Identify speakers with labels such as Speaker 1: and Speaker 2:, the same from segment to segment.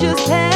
Speaker 1: just had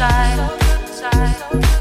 Speaker 1: side.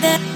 Speaker 1: that